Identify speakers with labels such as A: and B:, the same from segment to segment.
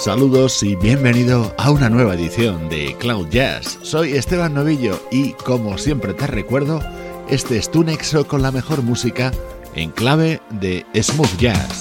A: Saludos y bienvenido a una nueva edición de Cloud Jazz. Soy Esteban Novillo y como siempre te recuerdo, este es tu nexo con la mejor música en clave de smooth jazz.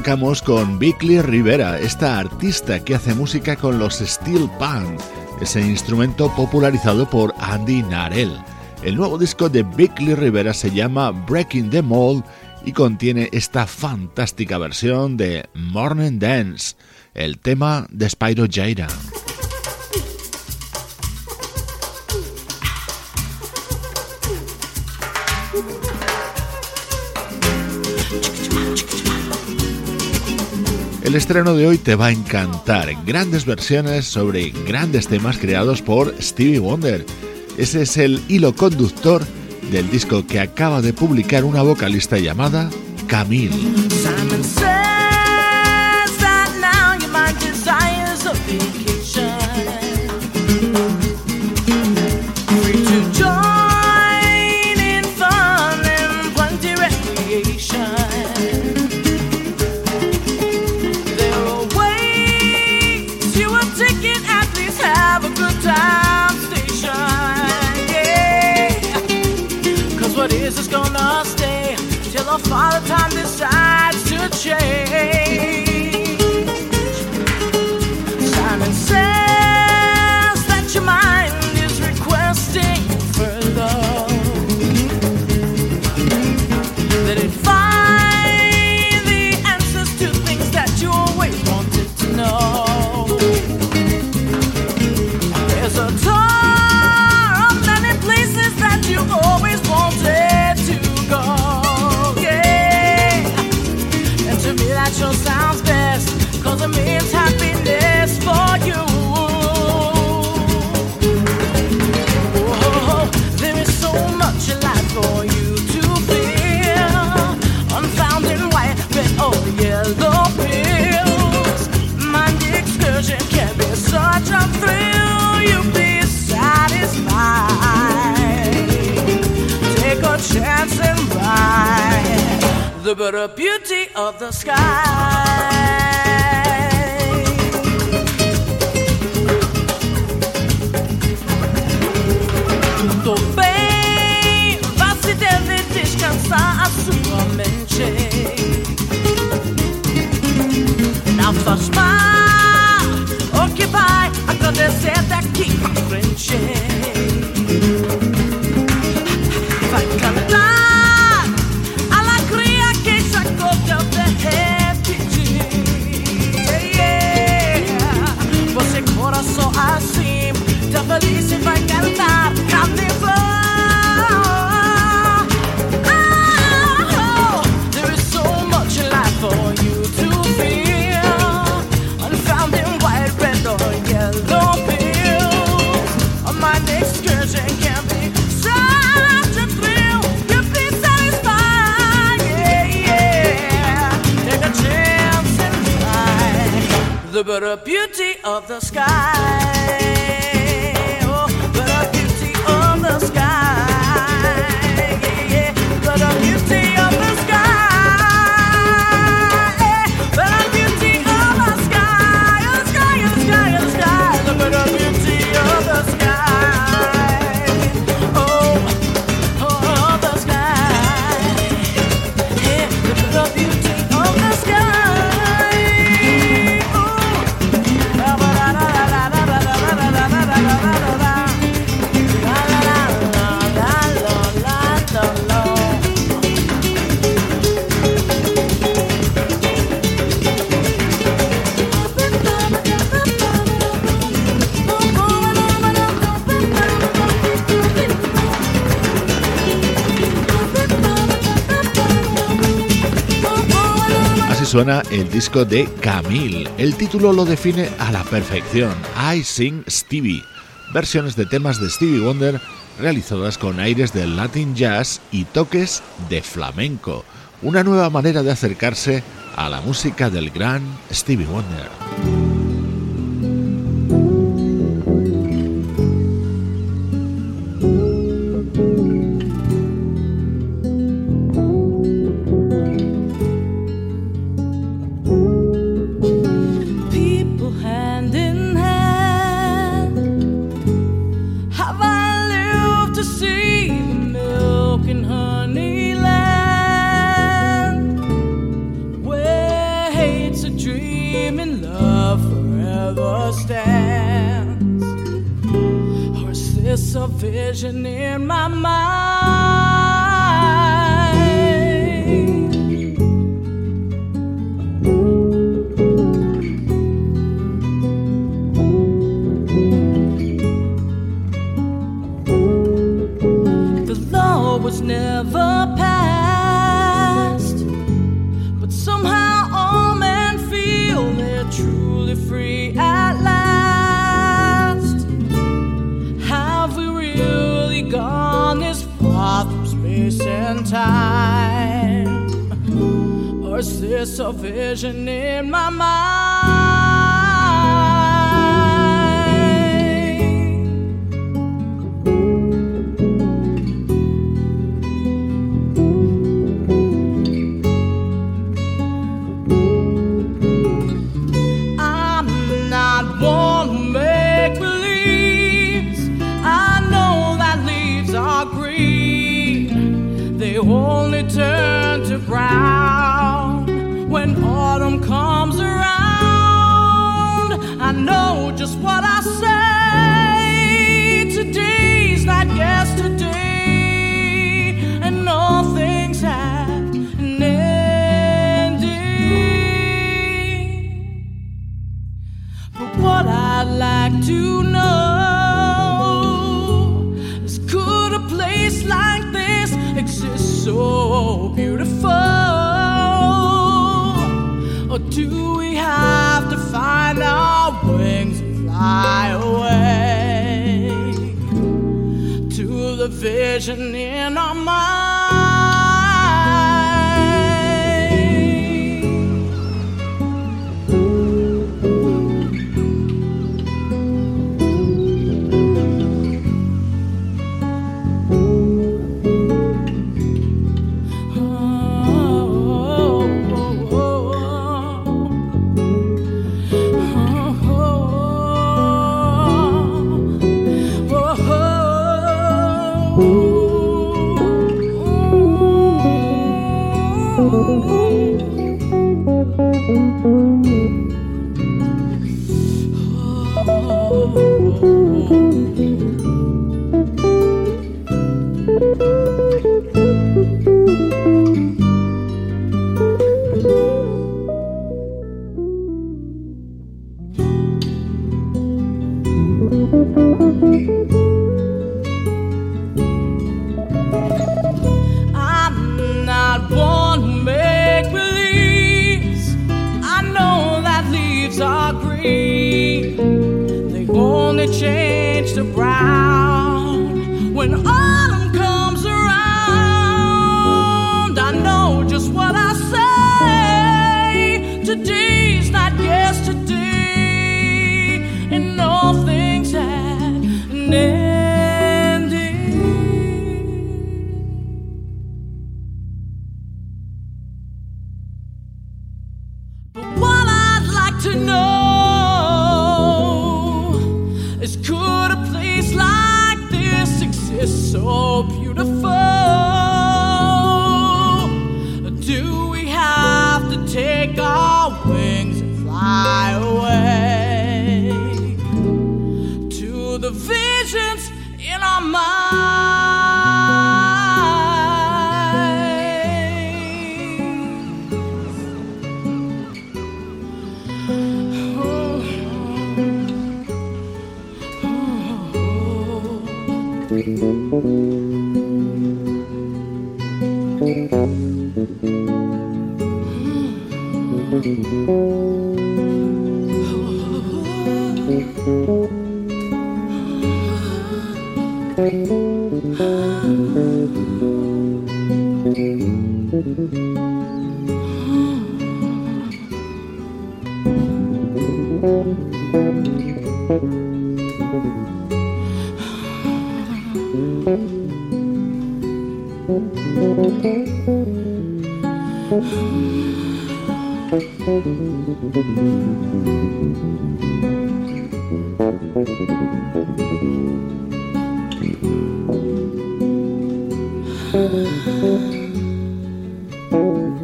A: Arrancamos con Bickley Rivera, esta artista que hace música con los Steel Pan.
B: ese instrumento popularizado por Andy Narell. El nuevo disco de Big Lee Rivera se llama Breaking the Mold y contiene esta fantástica versión de Morning Dance, el tema de Spyro Jaira. El estreno de hoy te va a encantar. Grandes versiones sobre grandes temas creados por Stevie Wonder. Ese es el hilo conductor del disco que acaba de publicar una vocalista llamada Camille. Ride the beauty of the sky. Dove va si deve descansar a sua mente. Não faz mal, o que vai acontecer daqui pra frente? Fly the beauty of the sky. Suena el disco de Camille. El título lo define a la perfección. I Sing Stevie. Versiones de temas de Stevie Wonder realizadas con aires del Latin Jazz y toques de flamenco. Una nueva manera de acercarse a la música del gran Stevie Wonder. do we have to find our wings and fly away to the vision in our mind? Brown when all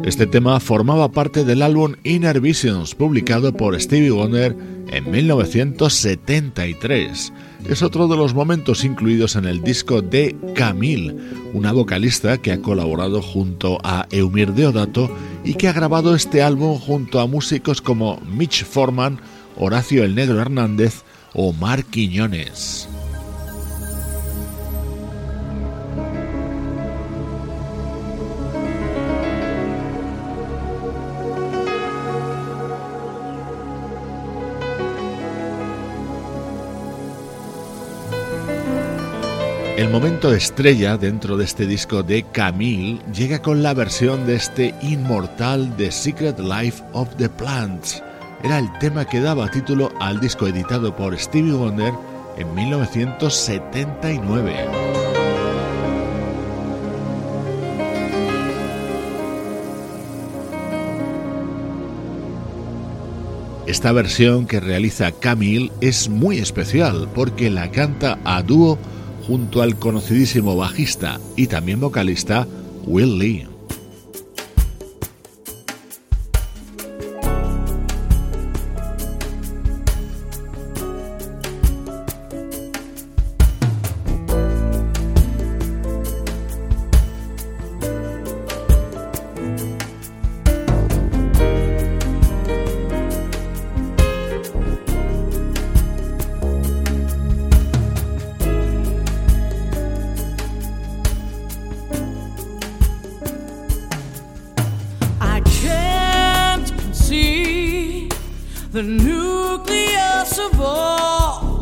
A: Este tema formaba parte del álbum Inner Visions publicado por Stevie Wonder en 1973. Es otro de los momentos incluidos en el disco de Camille, una vocalista que ha colaborado junto a Eumir Deodato y que ha grabado este álbum junto a músicos como Mitch Forman, Horacio El Negro Hernández o Mark Quiñones. El momento estrella dentro de este disco de Camille llega con la versión de este inmortal The Secret Life of the Plants. Era el tema que daba título al disco editado por Stevie Wonder en 1979. Esta versión que realiza Camille es muy especial porque la canta a dúo junto al conocidísimo bajista y también vocalista Will Lee.
C: the nucleus of all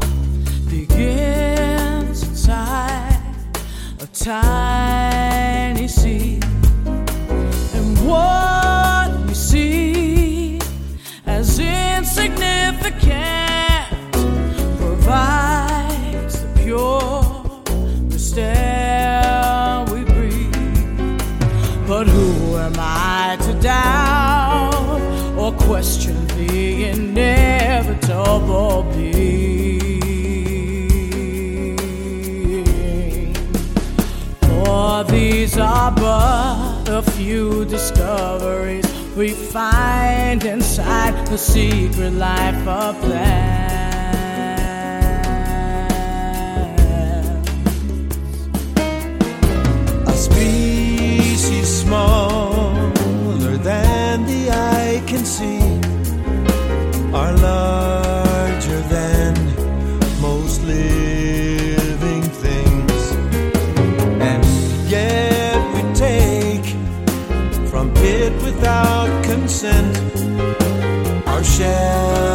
C: begins inside a tiny seed. And what we see as insignificant provides the pure mistake we breathe. But who am I to doubt? question the inevitable being. For these are but a few discoveries we find inside the secret life of plants.
B: can see are larger
C: than most living things. And yet we take from it without consent our share.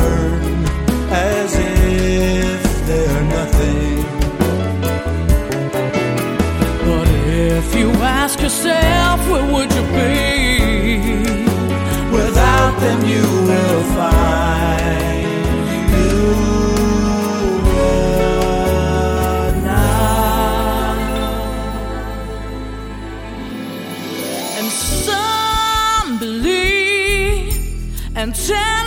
B: and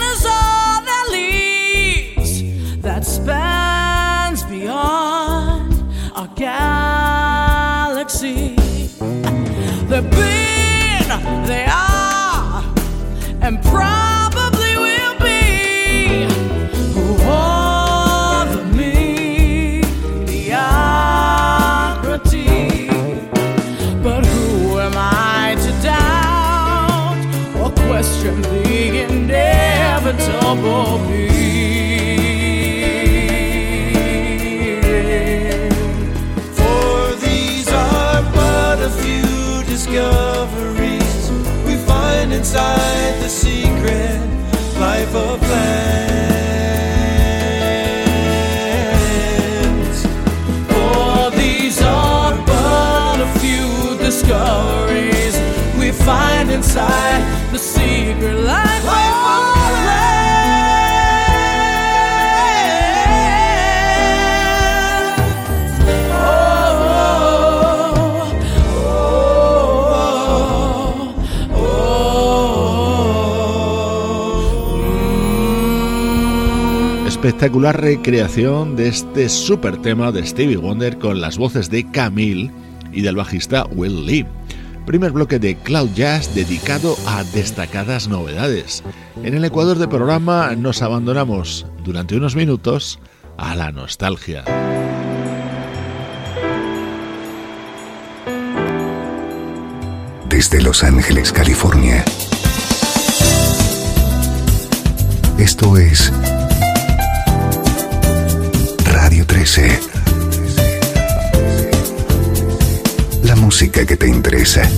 B: the
A: espectacular recreación de este super tema de Stevie Wonder con las voces de Camille y del bajista Will Lee. Primer bloque de Cloud Jazz dedicado a destacadas novedades. En el Ecuador del programa nos abandonamos durante unos minutos a la nostalgia.
D: Desde Los Ángeles, California. Esto es 13. Música que te interesa.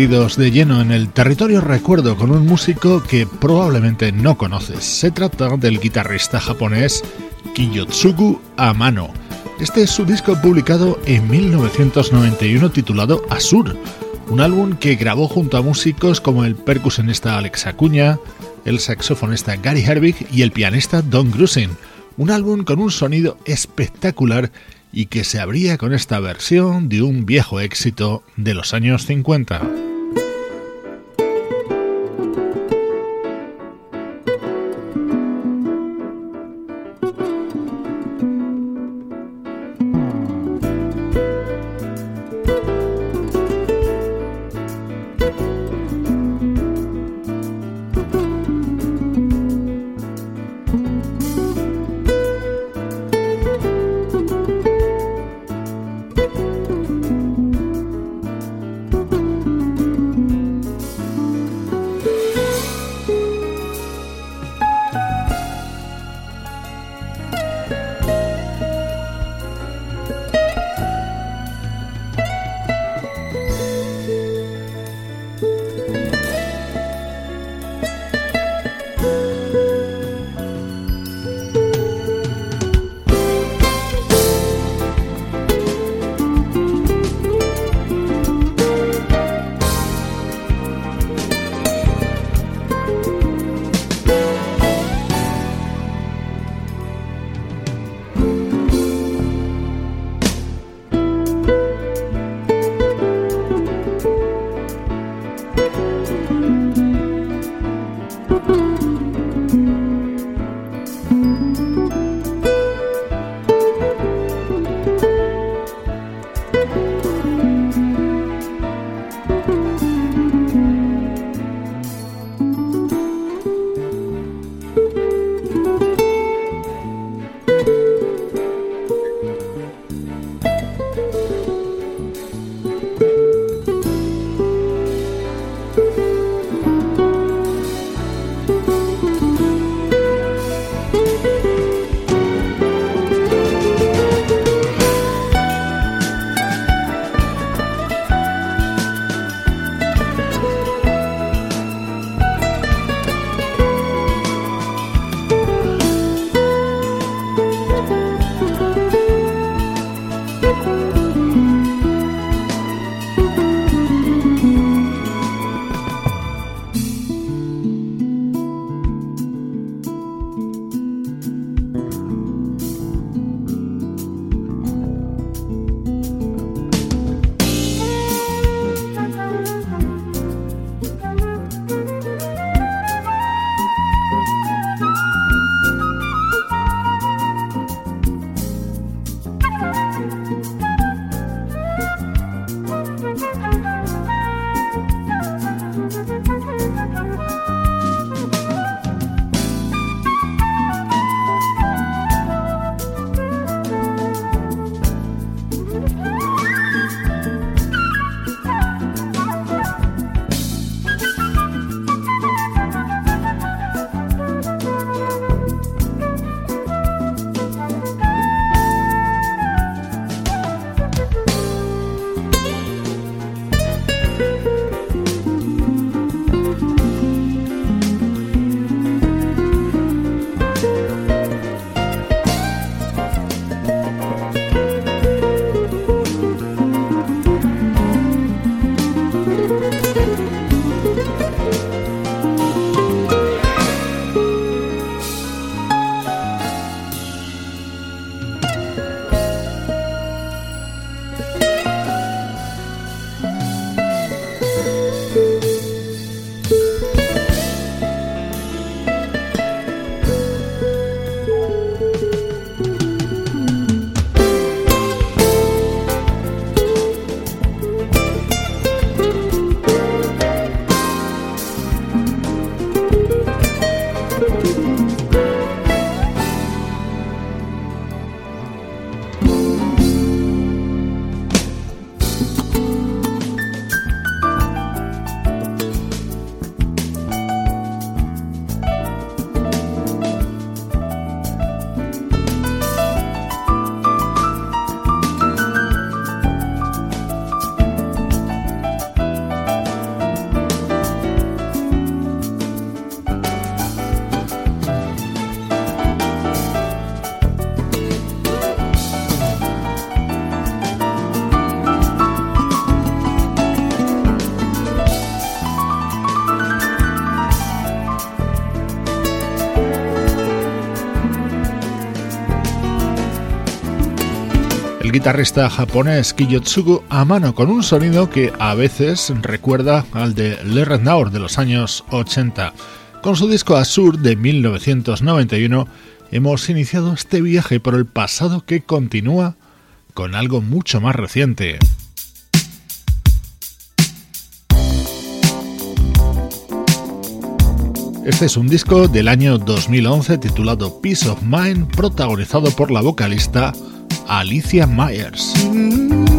A: Metidos de lleno en el territorio recuerdo con un músico que probablemente no conoces. Se trata del guitarrista japonés Kiyotsugu Amano. Este es su disco publicado en 1991 titulado Asur, un álbum que grabó junto a músicos como el percusionista Alex Acuña, el saxofonista Gary Herbig y el pianista Don Grusin. Un álbum con un sonido espectacular y que se abría con esta versión de un viejo éxito de los años 50.
E: El guitarrista japonés Kiyotsugu a mano con un sonido que a veces recuerda al de Le Naur de los años 80. Con su disco Azur de 1991 hemos iniciado este viaje por el pasado que continúa con algo mucho más reciente. Este es un disco del año 2011 titulado Peace of Mind, protagonizado por la vocalista Alicia Myers.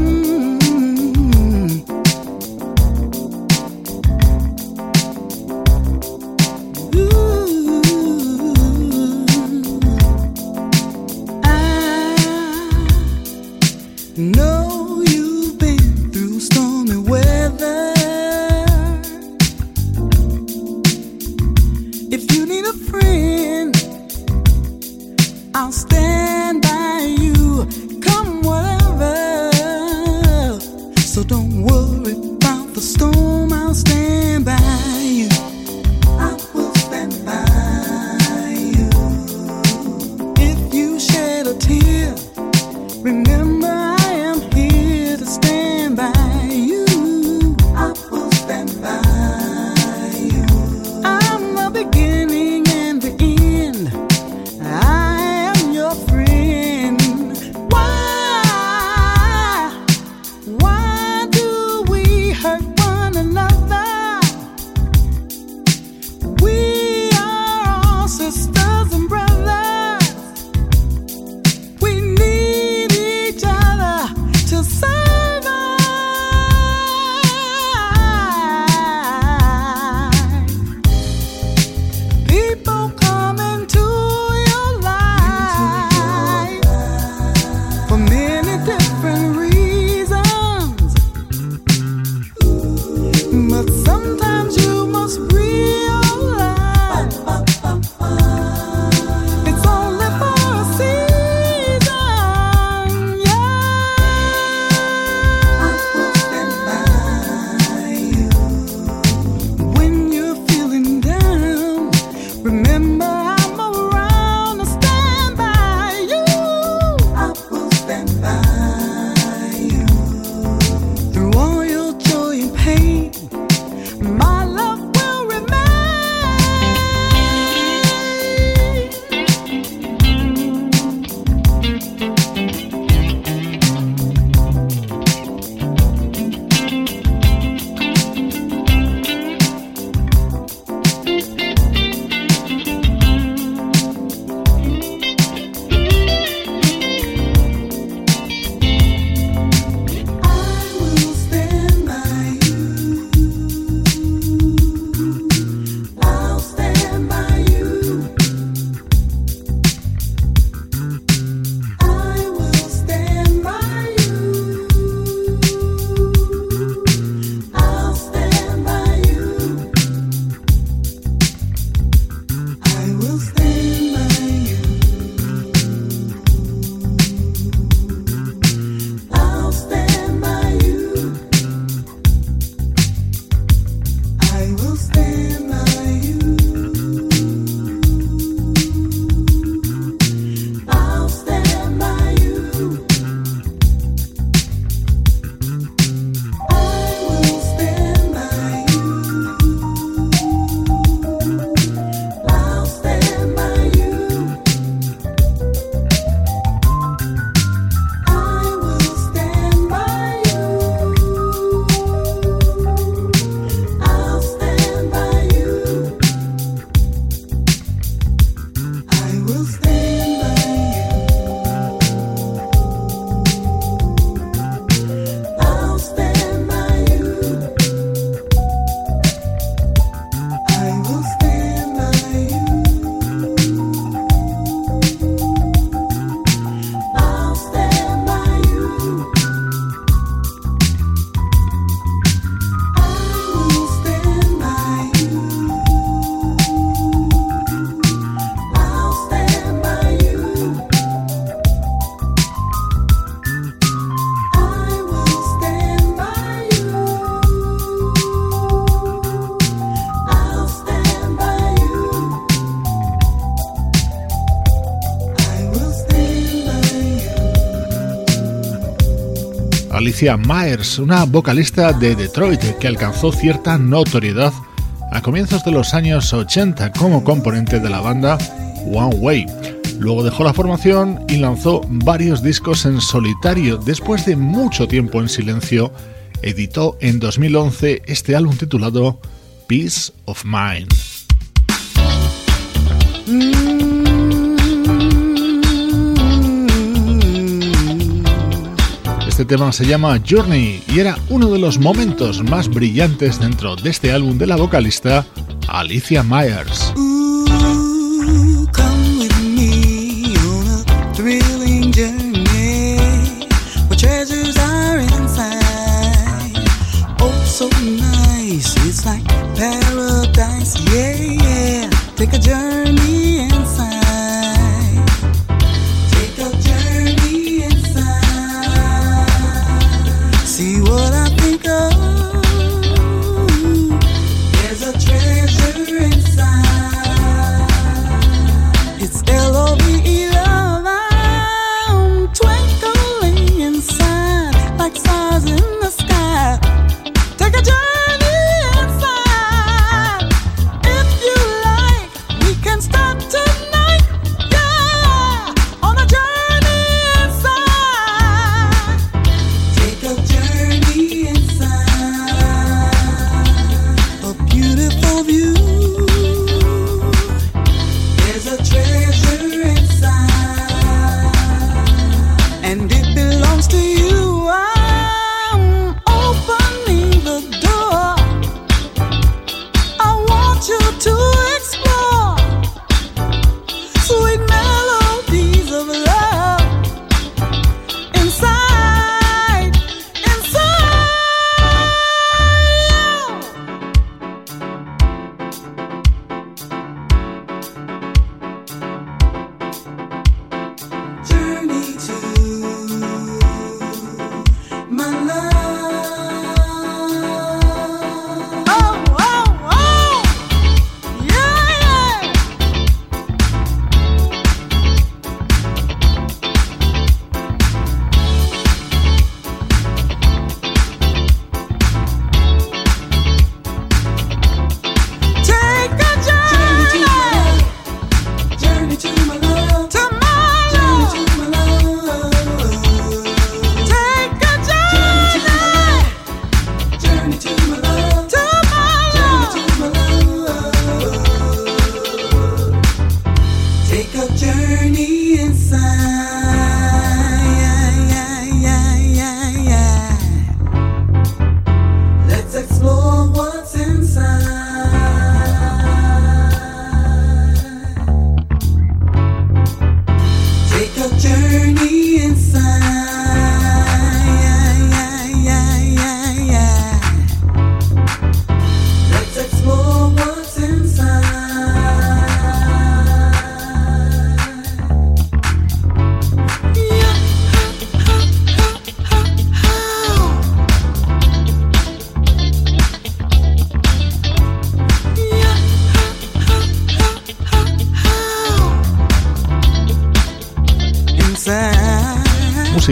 E: Myers, una vocalista de Detroit que alcanzó cierta notoriedad a comienzos de los años 80 como componente de la banda One Way. Luego dejó la formación y lanzó varios discos en solitario. Después de mucho tiempo en silencio, editó en 2011 este álbum titulado Peace of Mind. Este tema se llama Journey y era uno de los momentos más brillantes dentro de este álbum de la vocalista Alicia Myers.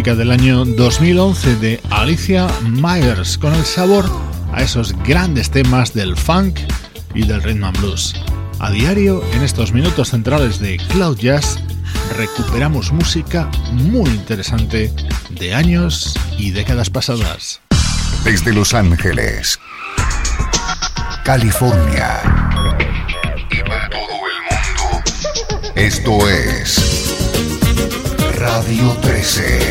E: Del año 2011 de Alicia Myers con el sabor a esos grandes temas del funk y del rhythm and blues. A diario, en estos minutos centrales de Cloud Jazz, recuperamos música muy interesante de años y décadas pasadas.
D: Desde Los Ángeles, California y para todo el mundo, esto es Radio 13.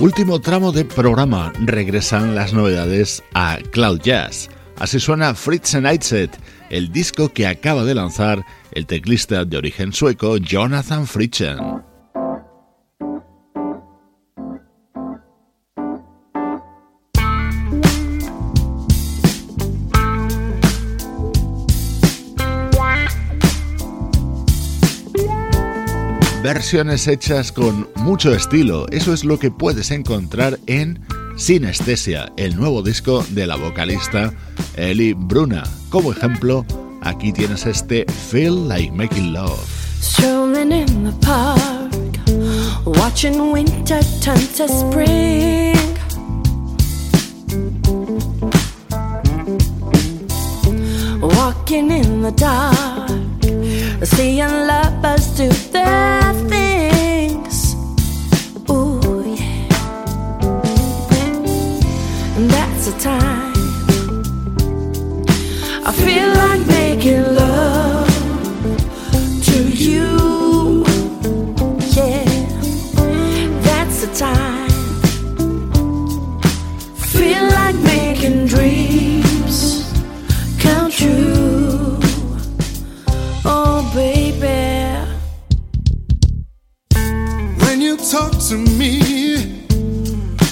A: Último tramo de programa regresan las novedades a Cloud Jazz. Así suena Fritz Nightset, el disco que acaba de lanzar el teclista de origen sueco Jonathan Fritzen. Versiones hechas con mucho estilo. Eso es lo que puedes encontrar en Sinestesia, el nuevo disco de la vocalista Ellie Bruna. Como ejemplo, aquí tienes este Feel Like Making Love.
B: Seeing lovers do their things. Ooh, yeah. And that's the time. I feel like making love to me,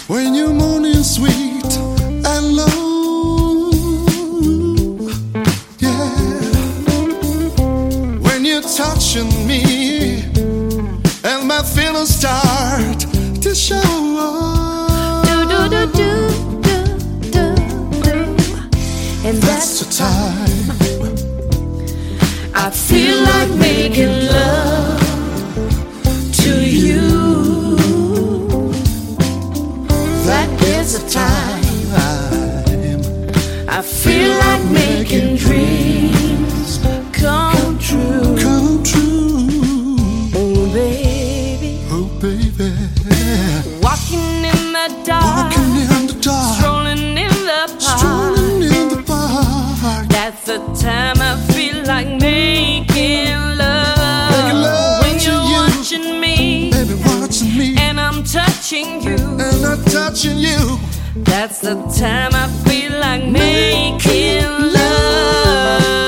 B: when you're
F: moaning sweet and low. Yeah, when you're touching me, and my feelings start to show.
B: Do do do do do do do,
F: and that's, that's the time
B: I feel like making love to you. Is the time I feel like making dreams come true.
F: Oh, oh, baby
B: Walking in the dark.
F: Walking in the dark.
B: Strolling in the park.
F: Strolling in the park.
B: That's the time I feel like making love.
F: Making love
B: when you're
F: you.
B: watching me.
F: Baby, watching me.
B: And I'm touching you.
F: Touching you.
B: That's the time I feel like making love.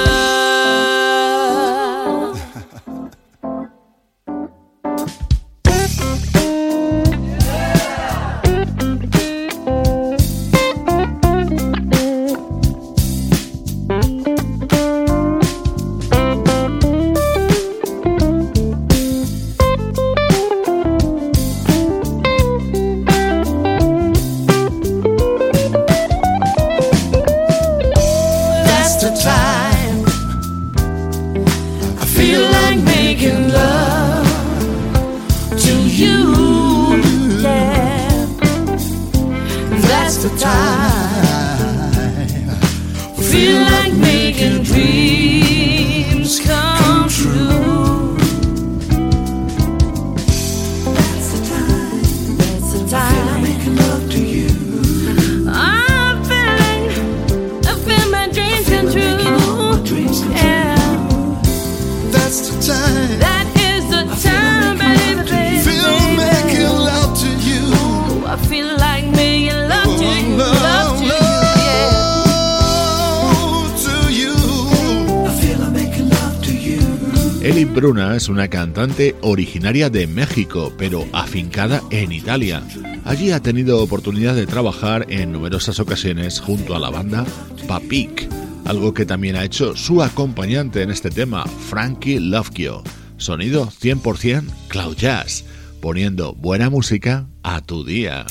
A: Bruna es una cantante originaria de México, pero afincada en Italia. Allí ha tenido oportunidad de trabajar en numerosas ocasiones junto a la banda Papik, algo que también ha hecho su acompañante en este tema, Frankie Lovekio. Sonido 100% Cloud Jazz, poniendo buena música a tu día.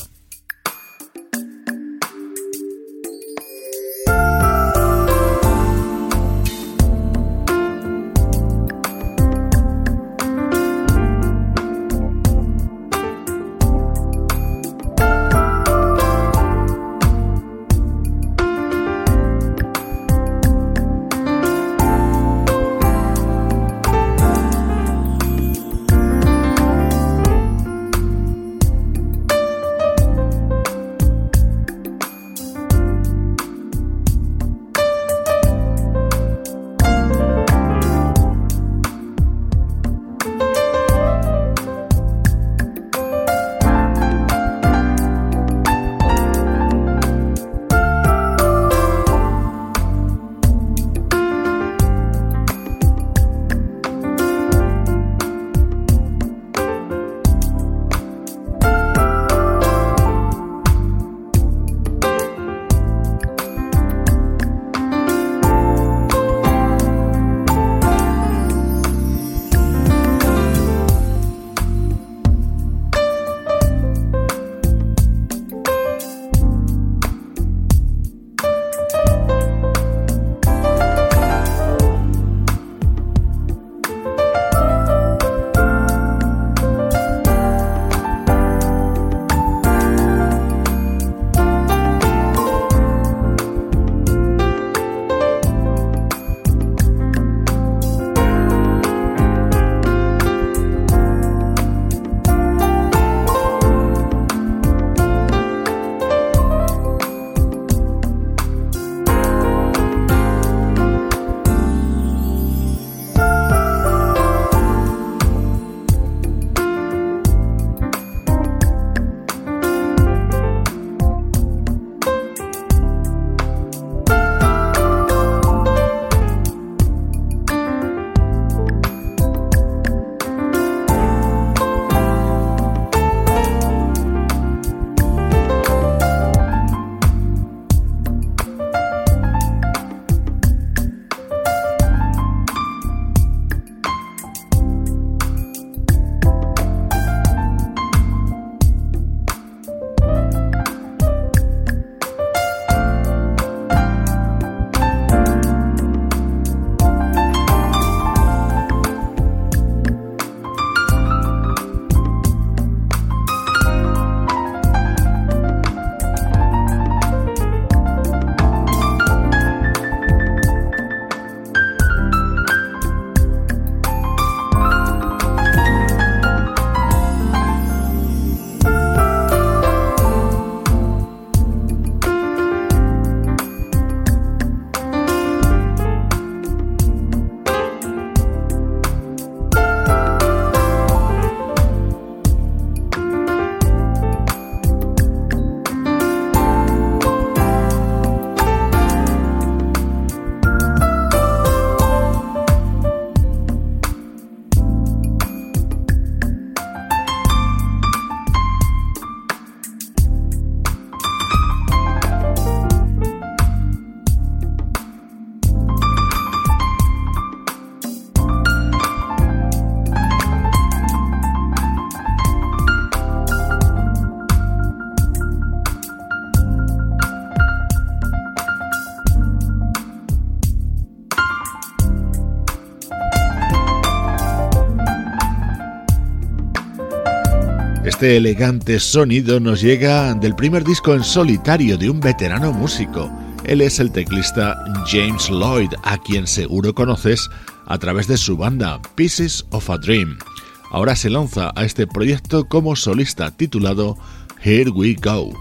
A: Este elegante sonido nos llega del primer disco en solitario de un veterano músico. Él es el teclista James Lloyd, a quien seguro conoces a través de su banda Pieces of a Dream. Ahora se lanza a este proyecto como solista titulado Here We Go.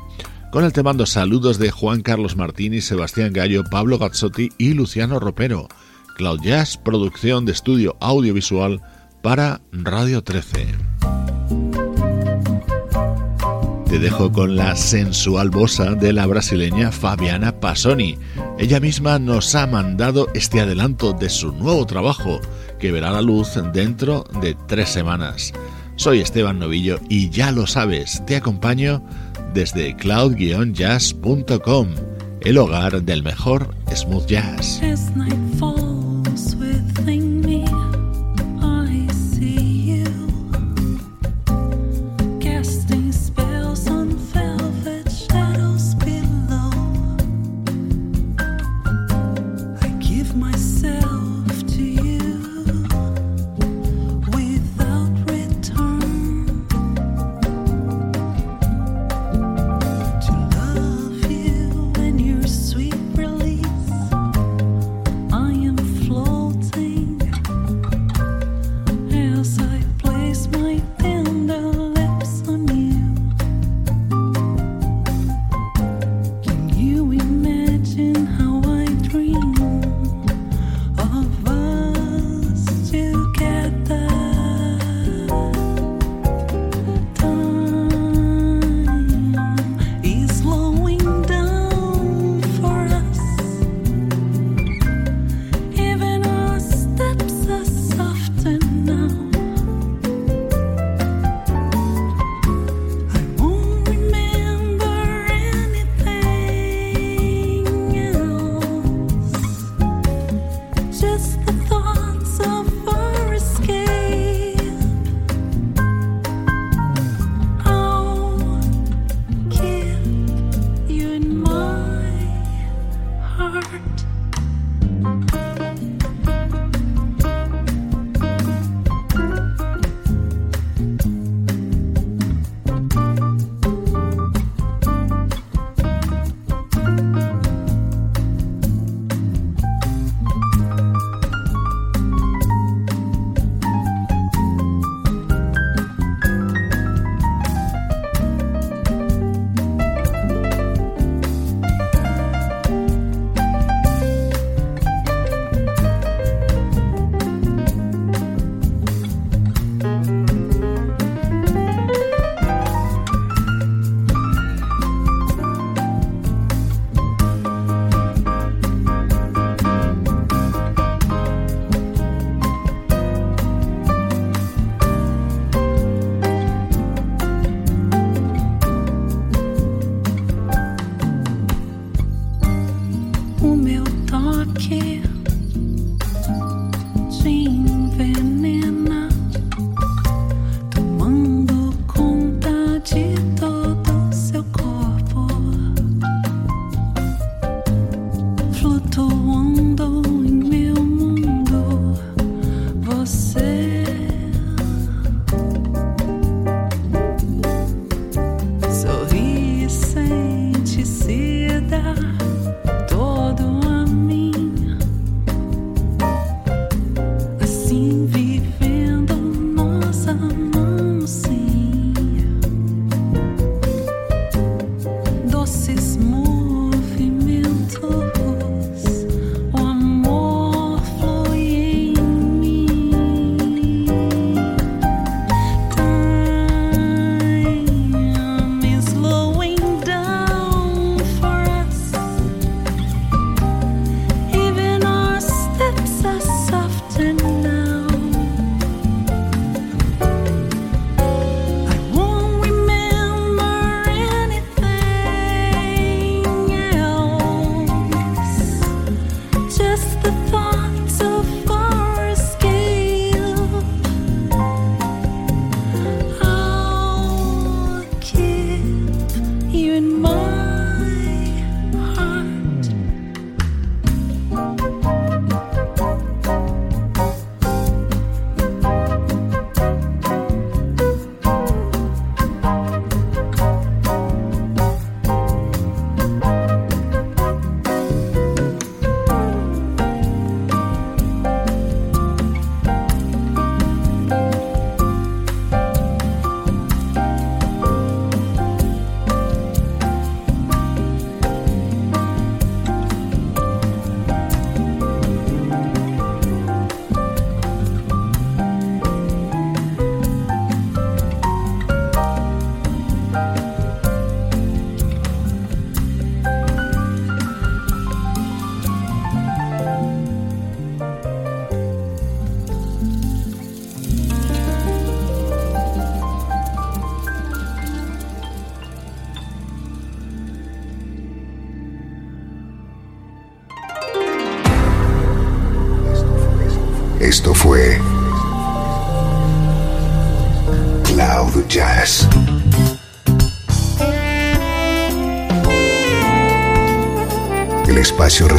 A: Con el te mando saludos de Juan Carlos Martini, Sebastián Gallo, Pablo Gazzotti y Luciano Ropero. Cloud Jazz, producción de estudio audiovisual para Radio 13. Te dejo con la sensual bosa de la brasileña Fabiana Passoni. Ella misma nos ha mandado este adelanto de su nuevo trabajo que verá la luz dentro de tres semanas. Soy Esteban Novillo y ya lo sabes, te acompaño desde cloud-jazz.com, el hogar del mejor smooth jazz.